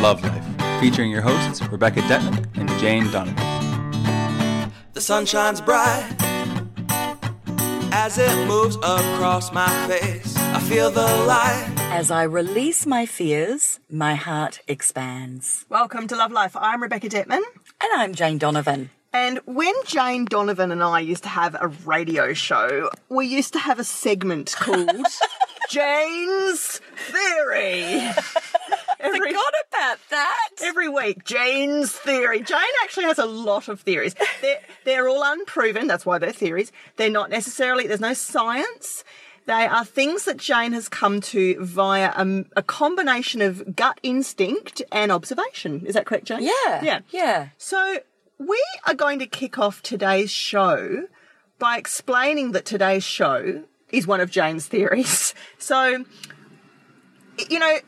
Love Life, featuring your hosts Rebecca Dettman and Jane Donovan. The sun shines bright as it moves across my face. I feel the light. As I release my fears, my heart expands. Welcome to Love Life. I'm Rebecca Dettman. And I'm Jane Donovan. And when Jane Donovan and I used to have a radio show, we used to have a segment called Jane's Theory. Every, Forgot about that. Every week, Jane's Theory. Jane actually has a lot of theories. They're, they're all unproven, that's why they're theories. They're not necessarily, there's no science. They are things that Jane has come to via a, a, combination of gut instinct and observation. Is that correct, Jane? Yeah. Yeah. Yeah. So we are going to kick off today's show by explaining that today's show is one of Jane's theories. So, you know,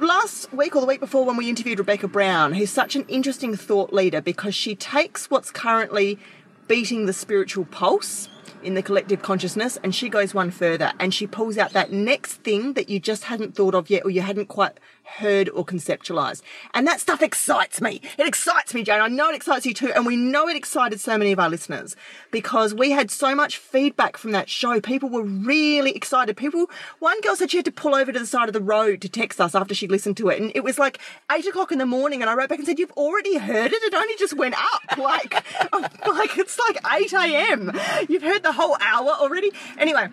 last week or the week before when we interviewed Rebecca Brown, who's such an interesting thought leader because she takes what's currently beating the spiritual pulse in the collective consciousness and she goes one further and she pulls out that next thing that you just hadn't thought of yet or you hadn't quite heard or conceptualized. And that stuff excites me. It excites me, Jane. I know it excites you too. And we know it excited so many of our listeners because we had so much feedback from that show. People were really excited. People, one girl said she had to pull over to the side of the road to text us after she listened to it. And it was like eight o'clock in the morning. And I wrote back and said, You've already heard it. It only just went up. Like, oh, like it's like 8 a.m. You've heard the whole hour already. Anyway,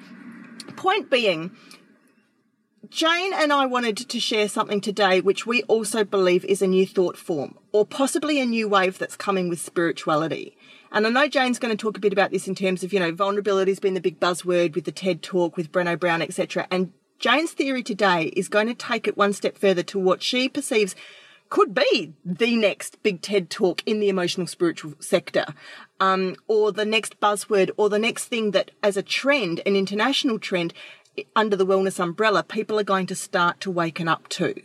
point being, Jane and I wanted to share something today which we also believe is a new thought form or possibly a new wave that's coming with spirituality. And I know Jane's going to talk a bit about this in terms of, you know, vulnerability has been the big buzzword with the TED talk with Brené Brown, etc. And Jane's theory today is going to take it one step further to what she perceives could be the next big TED talk in the emotional spiritual sector, um, or the next buzzword, or the next thing that, as a trend, an international trend, under the wellness umbrella, people are going to start to waken up to.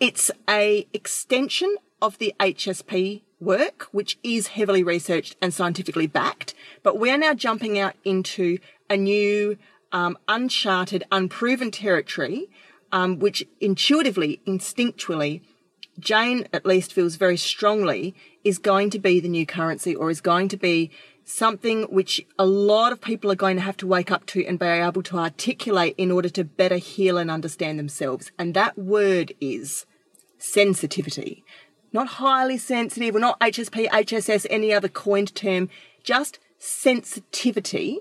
It's a extension of the HSP work, which is heavily researched and scientifically backed, but we are now jumping out into a new, um, uncharted, unproven territory, um, which intuitively, instinctually, Jane at least feels very strongly is going to be the new currency or is going to be something which a lot of people are going to have to wake up to and be able to articulate in order to better heal and understand themselves. And that word is sensitivity. Not highly sensitive or not HSP, HSS, any other coined term, just sensitivity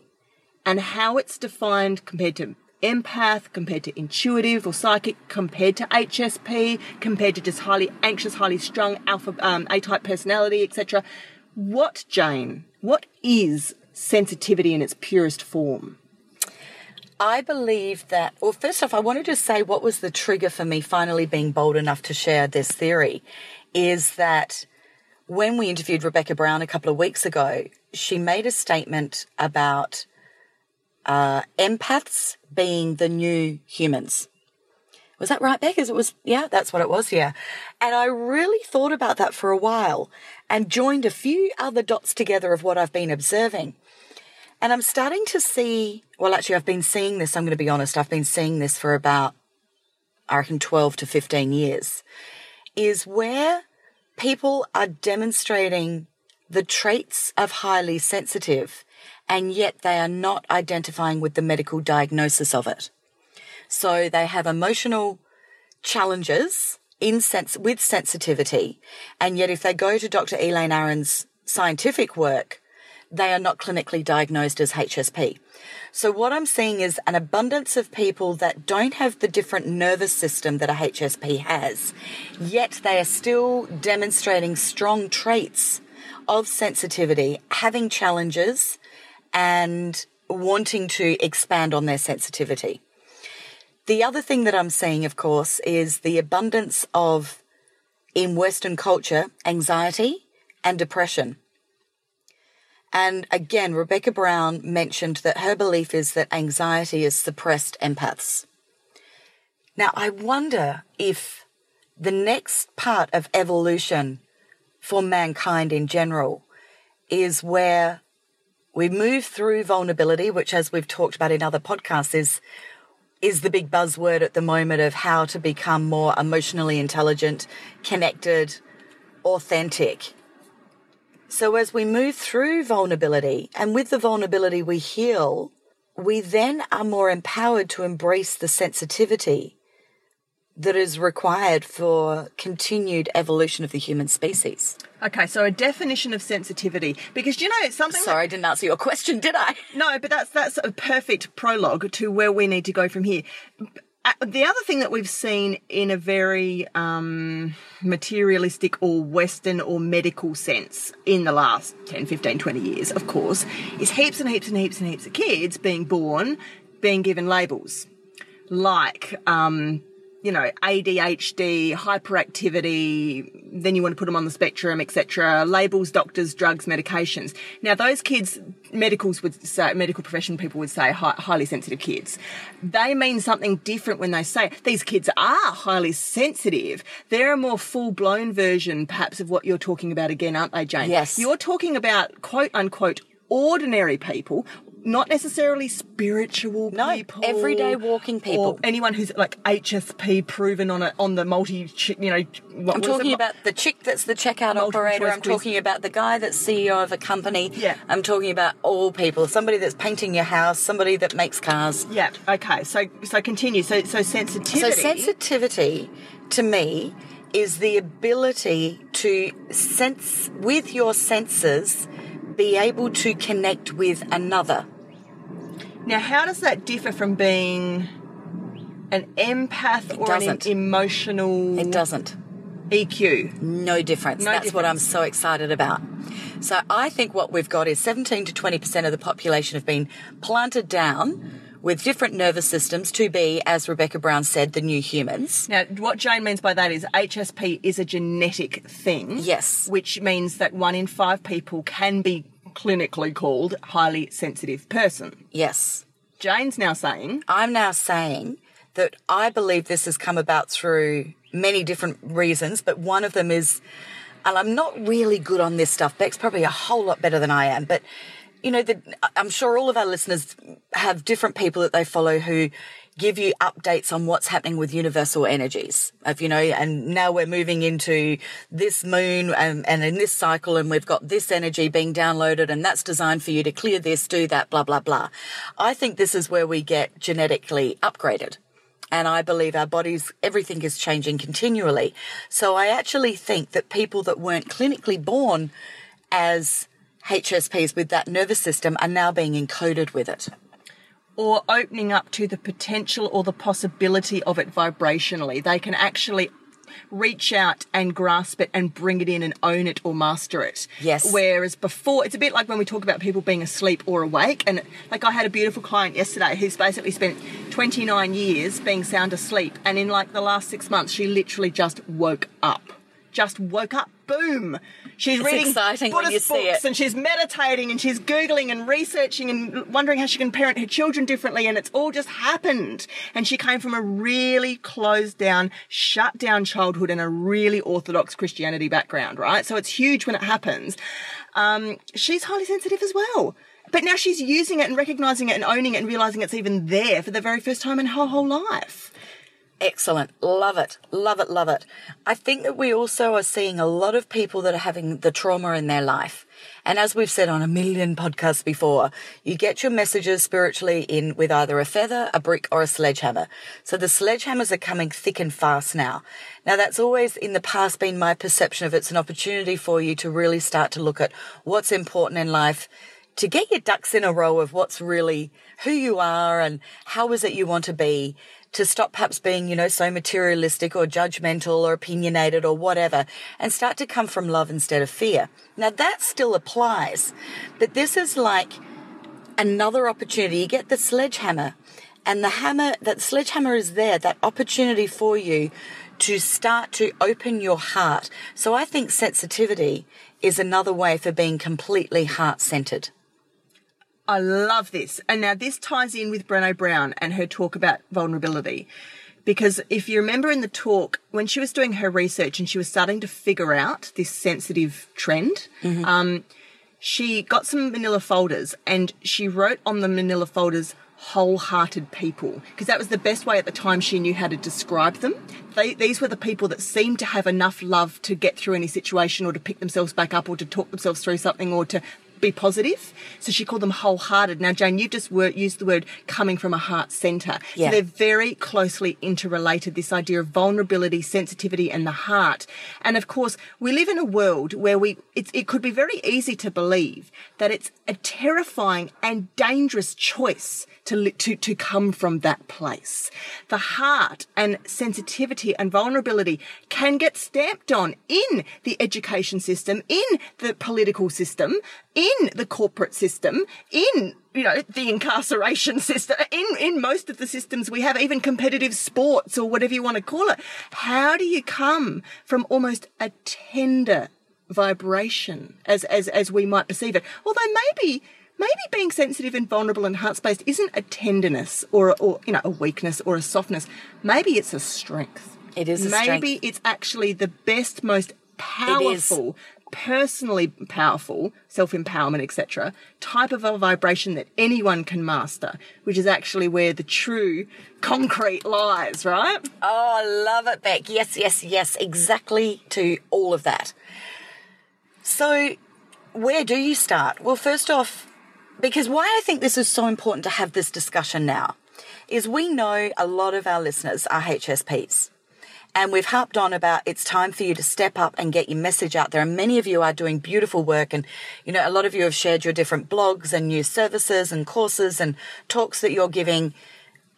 and how it's defined compared to empath, compared to intuitive or psychic, compared to HSP, compared to just highly anxious, highly strung, alpha, um, A-type personality, etc. What, Jane, what is sensitivity in its purest form? I believe that, well, first off, I wanted to say what was the trigger for me finally being bold enough to share this theory is that when we interviewed Rebecca Brown a couple of weeks ago, she made a statement about uh, empaths being the new humans. Was that right, Beck? As it was, yeah, that's what it was, yeah. And I really thought about that for a while and joined a few other dots together of what I've been observing. And I'm starting to see, well, actually, I've been seeing this, I'm going to be honest, I've been seeing this for about, I reckon, 12 to 15 years, is where people are demonstrating the traits of highly sensitive, and yet they are not identifying with the medical diagnosis of it. So they have emotional challenges in sense with sensitivity. And yet if they go to Dr. Elaine Aron's scientific work, they are not clinically diagnosed as HSP. So what I'm seeing is an abundance of people that don't have the different nervous system that a HSP has, yet they are still demonstrating strong traits of sensitivity, having challenges and wanting to expand on their sensitivity. The other thing that I'm seeing, of course, is the abundance of, in Western culture, anxiety and depression. And again, Rebecca Brown mentioned that her belief is that anxiety is suppressed empaths. Now, I wonder if the next part of evolution for mankind in general is where we move through vulnerability, which, as we've talked about in other podcasts, is is the big buzzword at the moment of how to become more emotionally intelligent, connected, authentic. So as we move through vulnerability and with the vulnerability we heal, we then are more empowered to embrace the sensitivity that is required for continued evolution of the human species. Okay, so a definition of sensitivity, because you know it's something. Sorry, I didn't answer your question, did I? No, but that's that's a perfect prologue to where we need to go from here. Uh, The other thing that we've seen in a very um, materialistic or Western or medical sense in the last 10, 15, 20 years, of course, is heaps and heaps and heaps and heaps of kids being born, being given labels like um, you know, ADHD, hyperactivity, then you want to put them on the spectrum, etc. Labels, doctors, drugs, medications. Now, those kids, medicals would say, medical profession people would say hi- highly sensitive kids. They mean something different when they say these kids are highly sensitive. They're a more full blown version, perhaps, of what you're talking about again, aren't they, Jane? Yes. You're talking about quote unquote ordinary people. Not necessarily spiritual No, people, everyday walking people. or anyone who's like HSP proven on a on the multi, you know. What I'm talking about the chick that's the checkout operator. I'm quiz. talking about the guy that's CEO of a company. Yeah. I'm talking about all people. Somebody that's painting your house. Somebody that makes cars. Yeah. Okay. So so continue. So so sensitivity. So sensitivity to me is the ability to sense with your senses be able to connect with another. Now, how does that differ from being an empath or doesn't. an emotional It doesn't. EQ? No difference. No That's what I'm so excited about. So I think what we've got is 17 to 20% of the population have been planted down with different nervous systems to be, as Rebecca Brown said, the new humans. Now, what Jane means by that is HSP is a genetic thing. Yes. Which means that one in five people can be clinically called highly sensitive person. Yes. Jane's now saying I'm now saying that I believe this has come about through many different reasons, but one of them is, and I'm not really good on this stuff. Beck's probably a whole lot better than I am, but you know, the, I'm sure all of our listeners have different people that they follow who give you updates on what's happening with universal energies. If you know, and now we're moving into this moon and, and in this cycle, and we've got this energy being downloaded, and that's designed for you to clear this, do that, blah, blah, blah. I think this is where we get genetically upgraded. And I believe our bodies, everything is changing continually. So I actually think that people that weren't clinically born as HSPs with that nervous system are now being encoded with it. or opening up to the potential or the possibility of it vibrationally. They can actually reach out and grasp it and bring it in and own it or master it. Yes. Whereas before, it's a bit like when we talk about people being asleep or awake. And like I had a beautiful client yesterday who's basically spent 29 years being sound asleep. And in like the last six months, she literally just woke up. Just woke up. Boom. She's It's reading exciting Buddhist books and she's meditating and she's googling and researching and wondering how she can parent her children differently and it's all just happened. And she came from a really closed down shut down childhood and a really orthodox christianity background right? So it's huge when it happens. Um, she's highly sensitive as well. But now she's using it and recognizing it and owning it and realizing it's even there for the very first time in her whole life Excellent. Love it. Love it. Love it. I think that we also are seeing a lot of people that are having the trauma in their life. And as we've said on a million podcasts before, you get your messages spiritually in with either a feather, a brick, or a sledgehammer. So the sledgehammers are coming thick and fast now. Now that's always in the past been my perception of it's an opportunity for you to really start to look at what's important in life to get your ducks in a row of what's really who you are and how is it you want to be to stop perhaps being, you know, so materialistic or judgmental or opinionated or whatever and start to come from love instead of fear. Now that still applies, but this is like another opportunity. You get the sledgehammer and the hammer, that sledgehammer is there, that opportunity for you to start to open your heart. So I think sensitivity is another way for being completely heart centered. I love this. And now this ties in with Brené Brown and her talk about vulnerability. Because if you remember in the talk, when she was doing her research and she was starting to figure out this sensitive trend, um, she got some manila folders and she wrote on the manila folders, wholehearted people because that was the best way at the time she knew how to describe them. They, these were the people that seemed to have enough love to get through any situation or to pick themselves back up or to talk themselves through something or to be positive. So she called them wholehearted. Now, Jane, you just word, used the word coming from a heart center. Yeah. So they're very closely interrelated, this idea of vulnerability, sensitivity, and the heart. And of course, we live in a world where we, it's, it could be very easy to believe that it's a terrifying and dangerous choice to, to, to come from that place. The heart and sensitivity and vulnerability can get stamped on in the education system, in the political system, in the corporate system, in you know the incarceration system, in in most of the systems we have, even competitive sports or whatever you want to call it. How do you come from almost a tender vibration as as as we might perceive it? Although maybe maybe being sensitive and vulnerable and heart spaced isn't a tenderness or or you know a weakness or a softness. Maybe it's a strength. It is a maybe strength. it's actually the best, most powerful, personally powerful, self empowerment, etc., type of a vibration that anyone can master, which is actually where the true concrete lies, right? Oh, I love it, Beck. Yes, yes, yes, exactly to all of that. So, where do you start? Well, first off, because why I think this is so important to have this discussion now is we know a lot of our listeners are HSPs. And we've harped on about it's time for you to step up and get your message out there. And many of you are doing beautiful work. And, you know, a lot of you have shared your different blogs and new services and courses and talks that you're giving.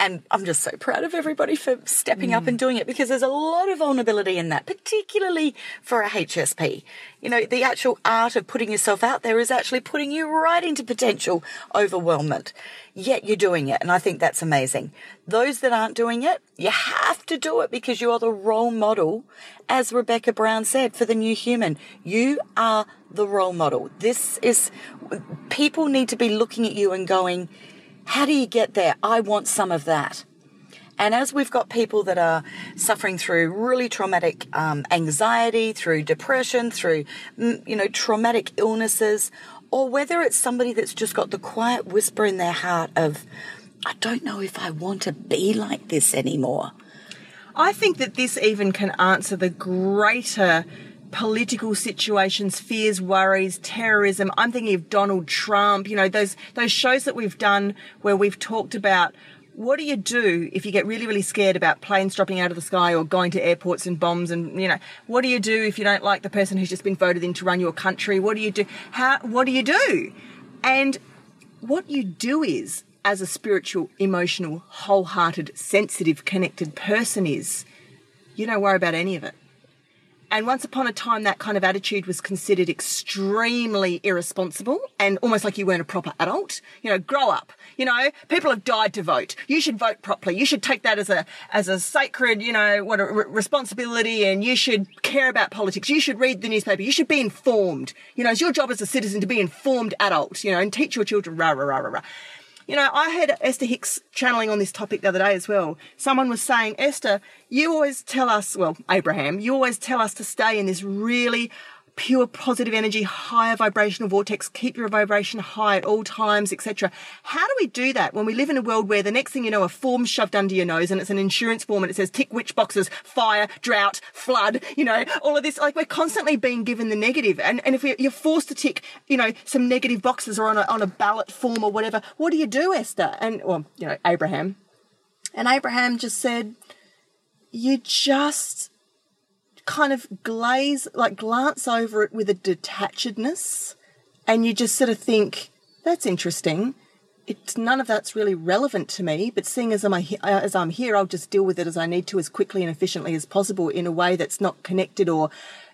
And I'm just so proud of everybody for stepping up and doing it because there's a lot of vulnerability in that, particularly for a HSP. You know, the actual art of putting yourself out there is actually putting you right into potential overwhelmment. Yet you're doing it. And I think that's amazing. Those that aren't doing it, you have to do it because you are the role model, as Rebecca Brown said, for the new human. You are the role model. This is, people need to be looking at you and going, how do you get there? I want some of that. And as we've got people that are suffering through really traumatic um, anxiety, through depression, through mm, you know traumatic illnesses, or whether it's somebody that's just got the quiet whisper in their heart of, I don't know if I want to be like this anymore. I think that this even can answer the greater political situations, fears, worries, terrorism. I'm thinking of Donald Trump, you know, those those shows that we've done where we've talked about what do you do if you get really, really scared about planes dropping out of the sky or going to airports and bombs and you know, what do you do if you don't like the person who's just been voted in to run your country? What do you do? How what do you do? And what you do is as a spiritual, emotional, wholehearted, sensitive, connected person is you don't worry about any of it. And once upon a time, that kind of attitude was considered extremely irresponsible and almost like you weren't a proper adult. You know, grow up. You know, people have died to vote. You should vote properly. You should take that as a as a sacred, you know, what a re- responsibility, and you should care about politics. You should read the newspaper. You should be informed. You know, it's your job as a citizen to be informed adult. You know, and teach your children. Rah rah rah rah rah. You know, I heard Esther Hicks channeling on this topic the other day as well. Someone was saying, Esther, you always tell us, well, Abraham, you always tell us to stay in this really pure positive energy, higher vibrational vortex, keep your vibration high at all times, etc. How do we do that when we live in a world where the next thing you know, a form's shoved under your nose and it's an insurance form and it says tick which boxes, fire, drought, flood, you know, all of this. Like we're constantly being given the negative. And, and if you're forced to tick, you know, some negative boxes or on a, on a ballot form or whatever, what do you do, Esther? And, well, you know, Abraham. And Abraham just said, you just kind of glaze, like glance over it with a detachedness, and you just sort of think, that's interesting. It's none of that's really relevant to me, but seeing as I'm, uh, as I'm here, I'll just deal with it as I need to, as quickly and efficiently as possible in a way that's not connected or,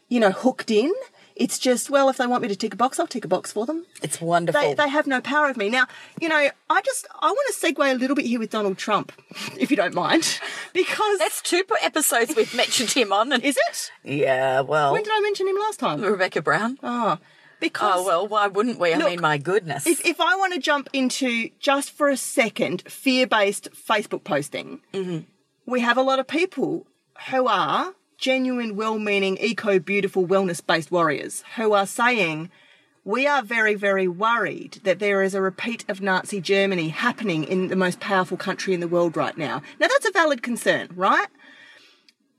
you know, hooked in. It's just, well, if they want me to tick a box, I'll tick a box for them. It's wonderful. They, they have no power of me. Now, you know, I just, I want to segue a little bit here with Donald Trump, if you don't mind, because. That's two episodes we've mentioned him on. And is it? yeah, well, When did I mention him last time? Rebecca Brown. Oh, because Oh, well, why wouldn't we? I Look, mean, my goodness. if, if I want to jump into just for a second fear based Facebook posting, mm-hmm. we have a lot of people who are genuine, well meaning, eco beautiful, wellness based warriors who are saying, we are very, very worried that there is a repeat of Nazi Germany happening in the most powerful country in the world right now. Now, that's a valid concern, right?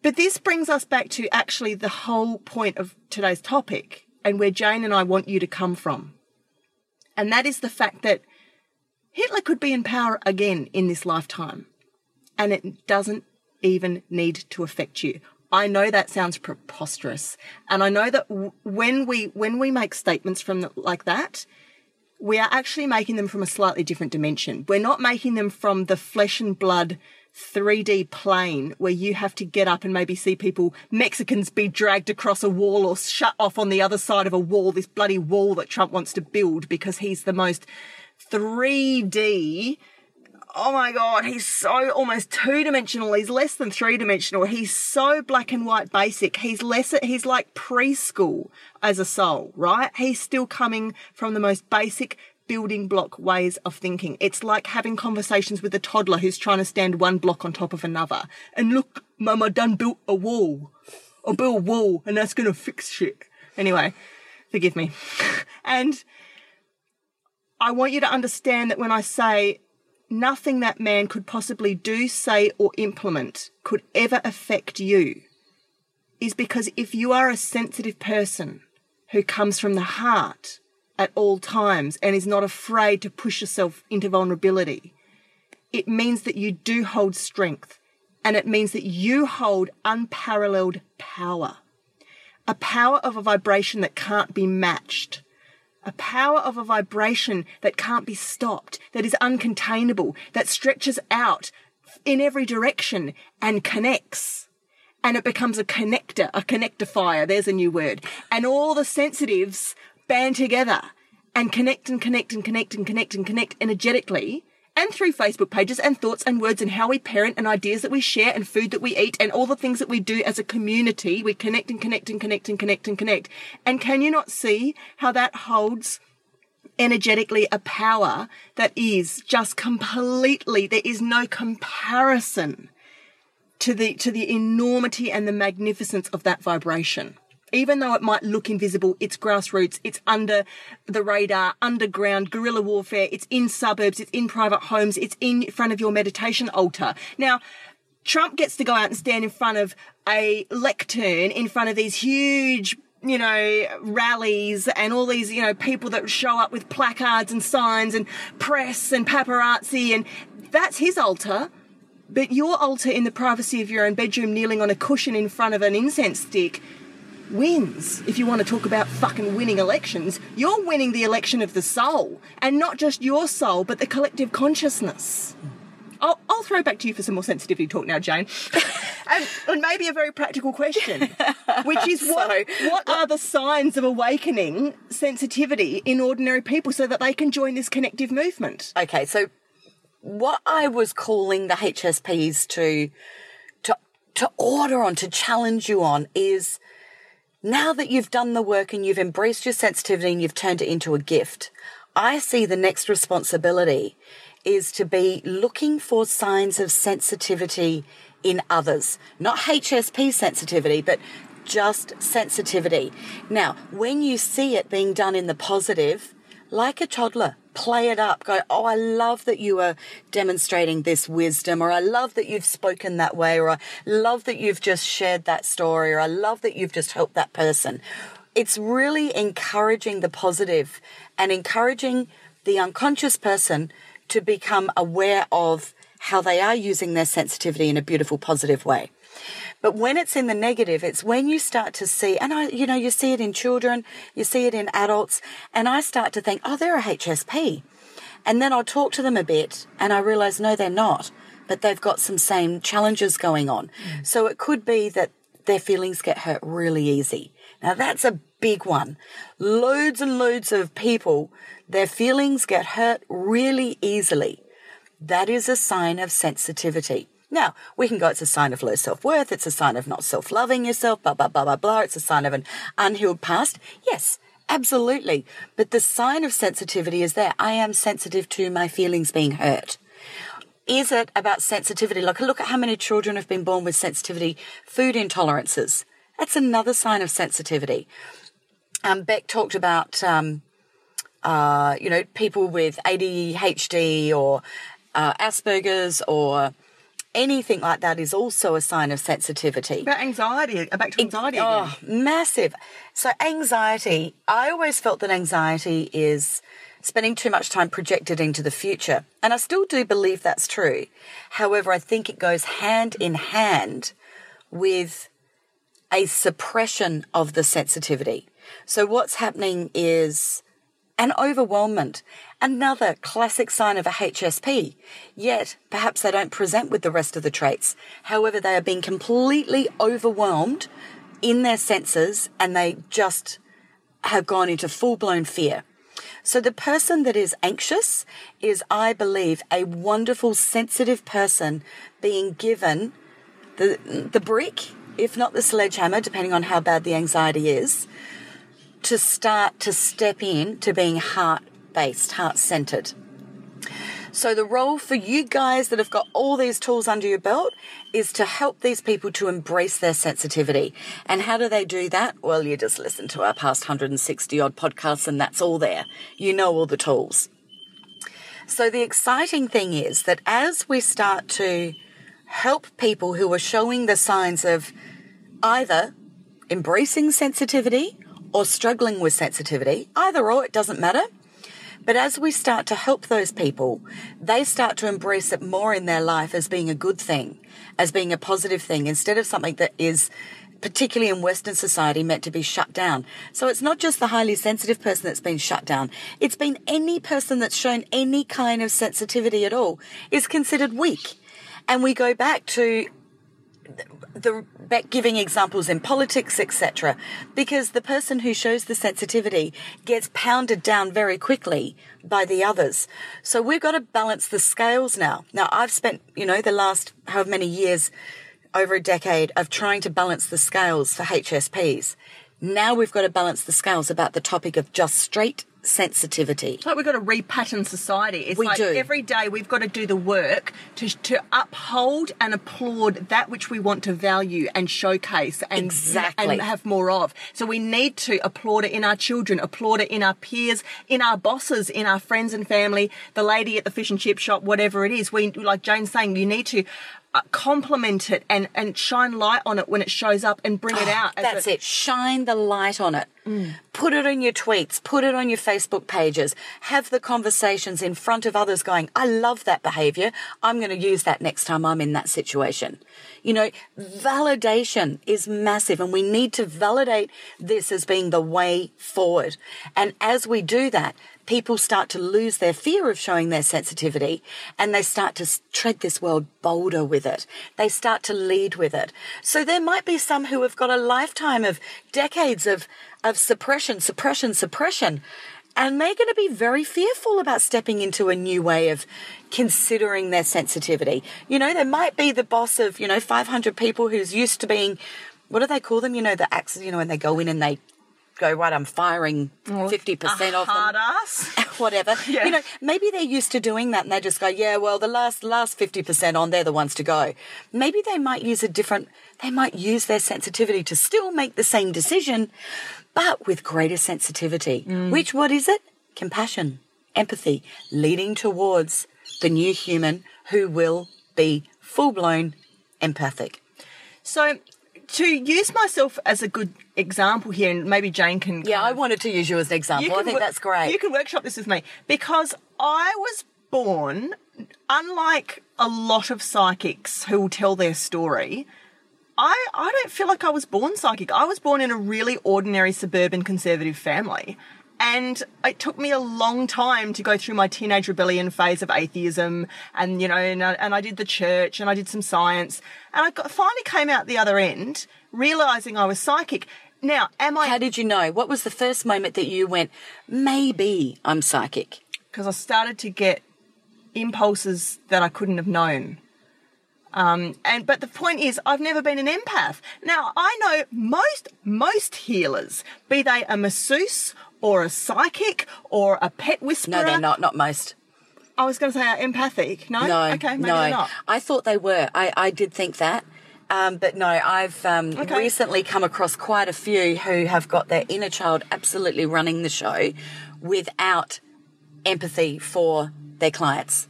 But this brings us back to actually the whole point of today's topic and where Jane and I want you to come from. And that is the fact that Hitler could be in power again in this lifetime. And it doesn't even need to affect you. I know that sounds preposterous. And I know that w- when we, when we make statements from the, like that, we are actually making them from a slightly different dimension. We're not making them from the flesh and blood 3D plane where you have to get up and maybe see people, Mexicans be dragged across a wall or shut off on the other side of a wall, this bloody wall that Trump wants to build because he's the most 3D oh my god, he's so almost two dimensional. He's less than three dimensional. He's so black and white basic. He's less, he's like preschool as a soul, right? He's still coming from the most basic building block ways of thinking. It's like having conversations with a toddler who's trying to stand one block on top of another. And look, mama done built a wall. I built a wall and that's going to fix shit. Anyway, forgive me. and I want you to understand that when I say nothing that man could possibly do, say, or implement could ever affect you is because if you are a sensitive person who comes from the heart at all times and is not afraid to push yourself into vulnerability, it means that you do hold strength and it means that you hold unparalleled power. A power of a vibration that can't be matched a power of a vibration that can't be stopped, that is uncontainable, that stretches out in every direction and connects. And it becomes a connector, a connectifier. There's a new word. And all the sensitives band together and connect and connect and connect and connect and connect energetically and through Facebook pages and thoughts and words and how we parent and ideas that we share and food that we eat and all the things that we do as a community. We connect and connect and connect and connect and connect. And can you not see how that holds energetically a power that is just completely, there is no comparison to the, to the enormity and the magnificence of that vibration even though it might look invisible, it's grassroots, it's under the radar, underground, guerrilla warfare, it's in suburbs, it's in private homes, it's in front of your meditation altar. Now, Trump gets to go out and stand in front of a lectern in front of these huge you know, rallies and all these, you know, people that show up with placards and signs and press and paparazzi and that's his altar. But your altar in the privacy of your own bedroom, kneeling on a cushion in front of an incense stick, wins. If you want to talk about fucking winning elections, you're winning the election of the soul. And not just your soul, but the collective consciousness. I'll, I'll throw back to you for some more sensitivity talk now, Jane. and, and, maybe a very practical question, which is what, so, what are the signs of awakening sensitivity in ordinary people so that they can join this connective movement? Okay, so what I was calling the HSPs to to to order on, to challenge you on is now that you've done the work and you've embraced your sensitivity and you've turned it into a gift, I see the next responsibility is to be looking for signs of sensitivity in others, not HSP sensitivity, but just sensitivity. Now, when you see it being done in the positive, like a toddler, play it up. Go, oh, I love that you are demonstrating this wisdom, or I love that you've spoken that way, or I love that you've just shared that story, or I love that you've just helped that person. It's really encouraging the positive and encouraging the unconscious person to become aware of how they are using their sensitivity in a beautiful, positive way. But when it's in the negative, it's when you start to see, and I, you know, you see it in children, you see it in adults, and I start to think, oh, they're a HSP. And then I'll talk to them a bit and I realize, no, they're not, but they've got some same challenges going on. Mm. So it could be that their feelings get hurt really easy. Now that's a big one. Loads and loads of people, their feelings get hurt really easily. That is a sign of sensitivity. Now, we can go, it's a sign of low self worth, it's a sign of not self loving yourself, blah, blah, blah, blah, blah. It's a sign of an unhealed past. Yes, absolutely. But the sign of sensitivity is there. I am sensitive to my feelings being hurt. Is it about sensitivity? Like, look at how many children have been born with sensitivity, food intolerances. That's another sign of sensitivity. Um, Beck talked about um, uh, you know, people with ADHD or uh, Asperger's or anything like that is also a sign of sensitivity. About anxiety, uh, back to anxiety again. Oh, massive. So, anxiety, I always felt that anxiety is spending too much time projected into the future. And I still do believe that's true. However, I think it goes hand in hand with a suppression of the sensitivity. So, what's happening is an overwhelmment, another classic sign of a HSP. Yet, perhaps they don't present with the rest of the traits. However, they are being completely overwhelmed in their senses and they just have gone into full blown fear. So, the person that is anxious is, I believe, a wonderful, sensitive person being given the, the brick, if not the sledgehammer, depending on how bad the anxiety is, to start to step in to being heart based, heart centered. So, the role for you guys that have got all these tools under your belt is to help these people to embrace their sensitivity. And how do they do that? Well, you just listen to our past 160 odd podcasts, and that's all there. You know all the tools. So, the exciting thing is that as we start to help people who are showing the signs of either embracing sensitivity or struggling with sensitivity, either or, it doesn't matter. But as we start to help those people, they start to embrace it more in their life as being a good thing, as being a positive thing, instead of something that is particularly in Western society, meant to be shut down. So it's not just the highly sensitive person that's been shut down. It's been any person that's shown any kind of sensitivity at all is considered weak. And we go back to the giving examples in politics, etc., because the person who shows the sensitivity gets pounded down very quickly by the others. So we've got to balance the scales now. Now I've spent, you know, the last however many years, over a decade, of trying to balance the scales for HSPs. Now we've got to balance the scales about the topic of just straight sensitivity. It's like we've got to repattern society. It's We like do. every day we've got to do the work to, to uphold and applaud that which we want to value and showcase and, Exactly. and have more of. So we need to applaud it in our children, applaud it in our peers, in our bosses, in our friends and family, the lady at the fish and chip shop, whatever it is. We, like Jane's saying, you need to uh, compliment it and, and shine light on it when it shows up and bring it out. Oh, That's a- it. Shine the light on it. Put it on your tweets. Put it on your Facebook pages. Have the conversations in front of others going, I love that behavior. I'm going to use that next time I'm in that situation. You know, validation is massive and we need to validate this as being the way forward. And as we do that, people start to lose their fear of showing their sensitivity and they start to tread this world bolder with it. They start to lead with it. So there might be some who have got a lifetime of decades of, of suppression, suppression, suppression. And they're going to be very fearful about stepping into a new way of considering their sensitivity. You know, there might be the boss of, you know, 500 people who's used to being, what do they call them? You know, the axes, you know, when they go in and they go, right, I'm firing 50% a of them hard ass. whatever. Yeah. You know, maybe they're used to doing that and they just go, yeah, well, the last last 50% on, they're the ones to go. Maybe they might use a different, they might use their sensitivity to still make the same decision, but with greater sensitivity. Mm. Which, what is it? Compassion, empathy, leading towards the new human who will be full blown empathic. So, to use myself as a good example here, and maybe Jane can. Yeah, I of- wanted to use you as an example. I think that's great. You can workshop this with me because I was born, unlike a lot of psychics who will tell their story. I, I don't feel like I was born psychic. I was born in a really ordinary suburban conservative family. And it took me a long time to go through my teenage rebellion phase of atheism, and you know, and I, and I did the church, and I did some science, and I got, finally came out the other end, realizing I was psychic. Now, am I? How did you know? What was the first moment that you went, maybe I'm psychic? because I started to get impulses that I couldn't have known. Um, and but the point is, I've never been an empath. Now I know most most healers, be they a masseuse or a psychic or a pet whisperer. No, they're not. Not most. I was going to say empathic. No, No, okay, maybe no. not. I thought they were. I, I did think that. Um, but no, I've um, Okay. recently come across quite a few who have got their inner child absolutely running the show without empathy for their clients.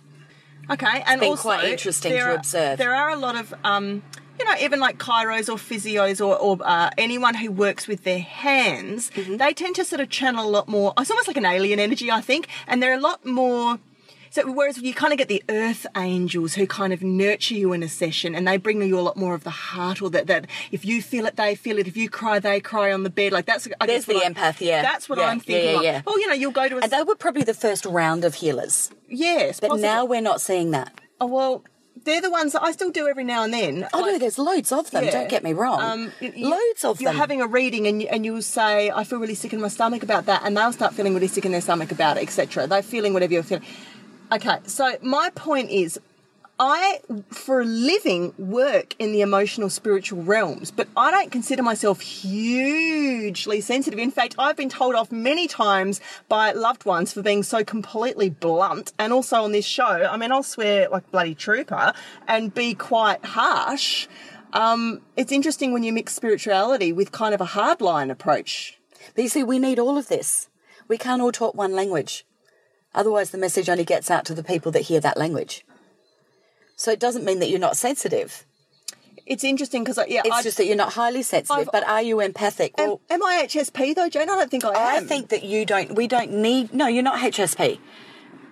Okay, and been also quite interesting to are- observe. There are a lot of, um, you know, even like chiros or physios or, or uh, anyone who works with their hands, Mm-hmm. they tend to sort of channel a lot more. It's almost like an alien energy, I think, and they're a lot more. So whereas you kind of get the earth angels who kind of nurture you in a session and they bring you a lot more of the heart or that, that if you feel it, they feel it. If you cry, they cry on the bed. Like that's, I There's the I- empath, yeah. That's what Yeah, I'm yeah, thinking yeah, of. yeah. Well, you know, you'll go to a, And they were probably the first round of healers. yes, But possibly. now we're not seeing that. Oh, well, they're the ones that I still do every now and then. Oh no, there's loads of them. yeah. Don't get me wrong. um, y- y- loads of them. You're having a reading and you, and you'll say, I feel really sick in my stomach about that, and they'll start feeling really sick in their stomach about it, etc. They're feeling whatever you're feeling. Okay, so my point is, I, for a living, work in the emotional, spiritual realms, but I don't consider myself hugely sensitive. In fact, I've been told off many times by loved ones for being so completely blunt, and also on this show, I mean, I'll swear like bloody trooper and be quite harsh. Um, it's interesting when you mix spirituality with kind of a hardline approach. But you see, we need all of this. We can't all talk one language. Otherwise, the message only gets out to the people that hear that language. So it doesn't mean that you're not sensitive. It's interesting because, yeah, It's I, just that you're not highly sensitive. I've- but are you empathic? am, Well, am I HSP though, Jane? I don't think I am. I think that you don't. We don't need. No, you're not HSP.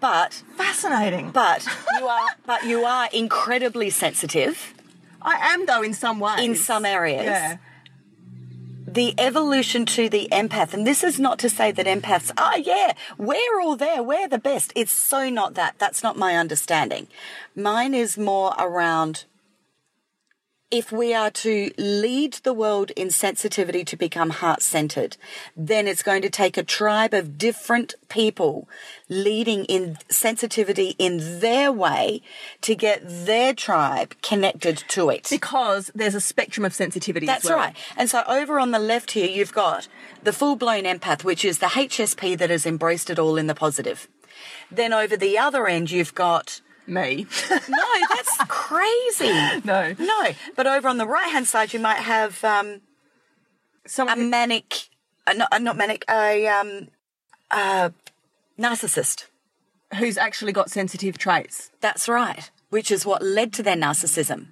But fascinating. but you are. But you are incredibly sensitive. I am though in some ways. In some areas. Yeah. The evolution to the empath, and this is not to say that empaths, oh yeah, we're all there, we're the best. It's so not that. That's not my understanding. Mine is more around if we are to lead the world in sensitivity to become heart centered, then it's going to take a tribe of different people leading in sensitivity in their way to get their tribe connected to it. Because there's a spectrum of sensitivity. That's as well. right. And so over on the left here, you've got the full blown empath, which is the HSP that has embraced it all in the positive. Then over the other end, you've got. Me. No, that's crazy. no. No. But over on the right hand side, you might have um, a who- manic, uh, not, uh, not manic, a um, uh, narcissist. who's actually got sensitive traits. That's right, which is what led to their narcissism.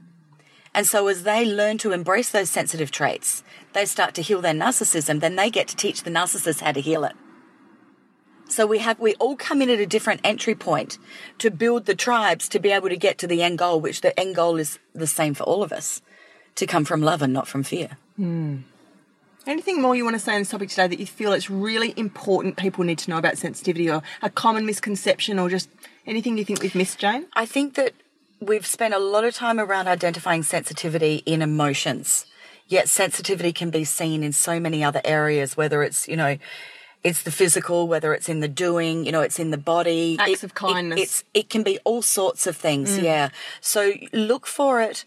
And so, as they learn to embrace those sensitive traits, they start to heal their narcissism, then they get to teach the narcissist how to heal it. So we have we all come in at a different entry point to build the tribes to be able to get to the end goal, which the end goal is the same for all of us, to come from love and not from fear. Hmm. Anything more you want to say on this topic today that you feel it's really important people need to know about sensitivity or a common misconception or just anything you think we've missed, Jane? I think that we've spent a lot of time around identifying sensitivity in emotions. Yet sensitivity can be seen in so many other areas, whether it's, you know, it's the physical, whether it's in the doing, you know, it's in the body. Acts of kindness. Mm. it's, it can be all sorts of things, yeah. So look for it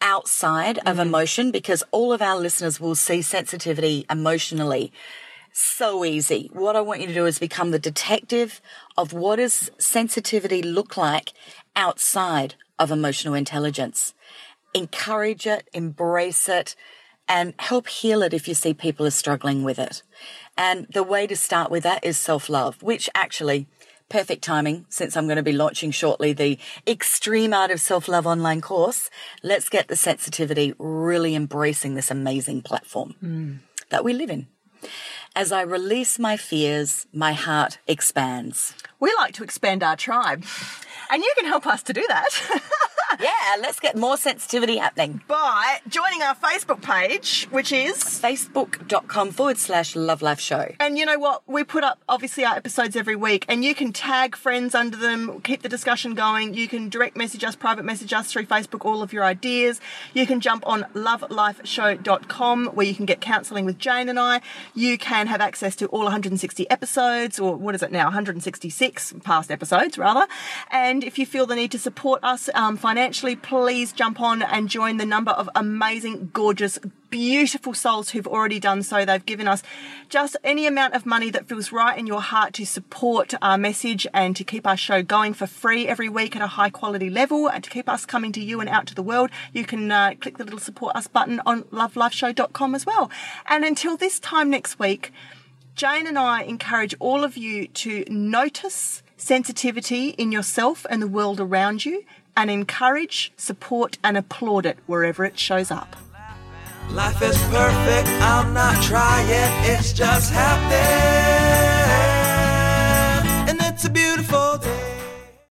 outside of Mm. emotion because all of our listeners will see sensitivity emotionally so easy. What I want you to do is become the detective of what does sensitivity look like outside of emotional intelligence. Encourage it, embrace it, and help heal it if you see people are struggling with it. And the way to start with that is self-love, which actually perfect timing since I'm going to be launching shortly the extreme art of self-love online course. Let's get the sensitivity really embracing this amazing platform mm. that we live in. As I release my fears, my heart expands. We like to expand our tribe, and you can help us to do that Yeah, let's get more sensitivity happening. by joining our Facebook page, which is. Facebook.com forward slash Love Life Show. And you know what? We put up obviously our episodes every week, and you can tag friends under them, keep the discussion going. You can direct message us, private message us through Facebook, all of your ideas. You can jump on lovelifeshow.com where you can get counselling with Jane and I. You can have access to all 160 episodes, or what is it now? 166 past episodes, rather. And if you feel the need to support us um, financially, financially, please jump on and join the number of amazing, gorgeous, beautiful souls who've already done so. They've given us just any amount of money that feels right in your heart to support our message and to keep our show going for free every week at a high quality level and to keep us coming to you and out to the world. You can uh, click the little support us button on lovelifeshow.com as well. And until this time next week, Jane and I encourage all of you to notice sensitivity in yourself and the world around you and encourage, support, and applaud it wherever it shows up. Life is perfect, I'm not trying, it's just happening. And it's a beautiful day.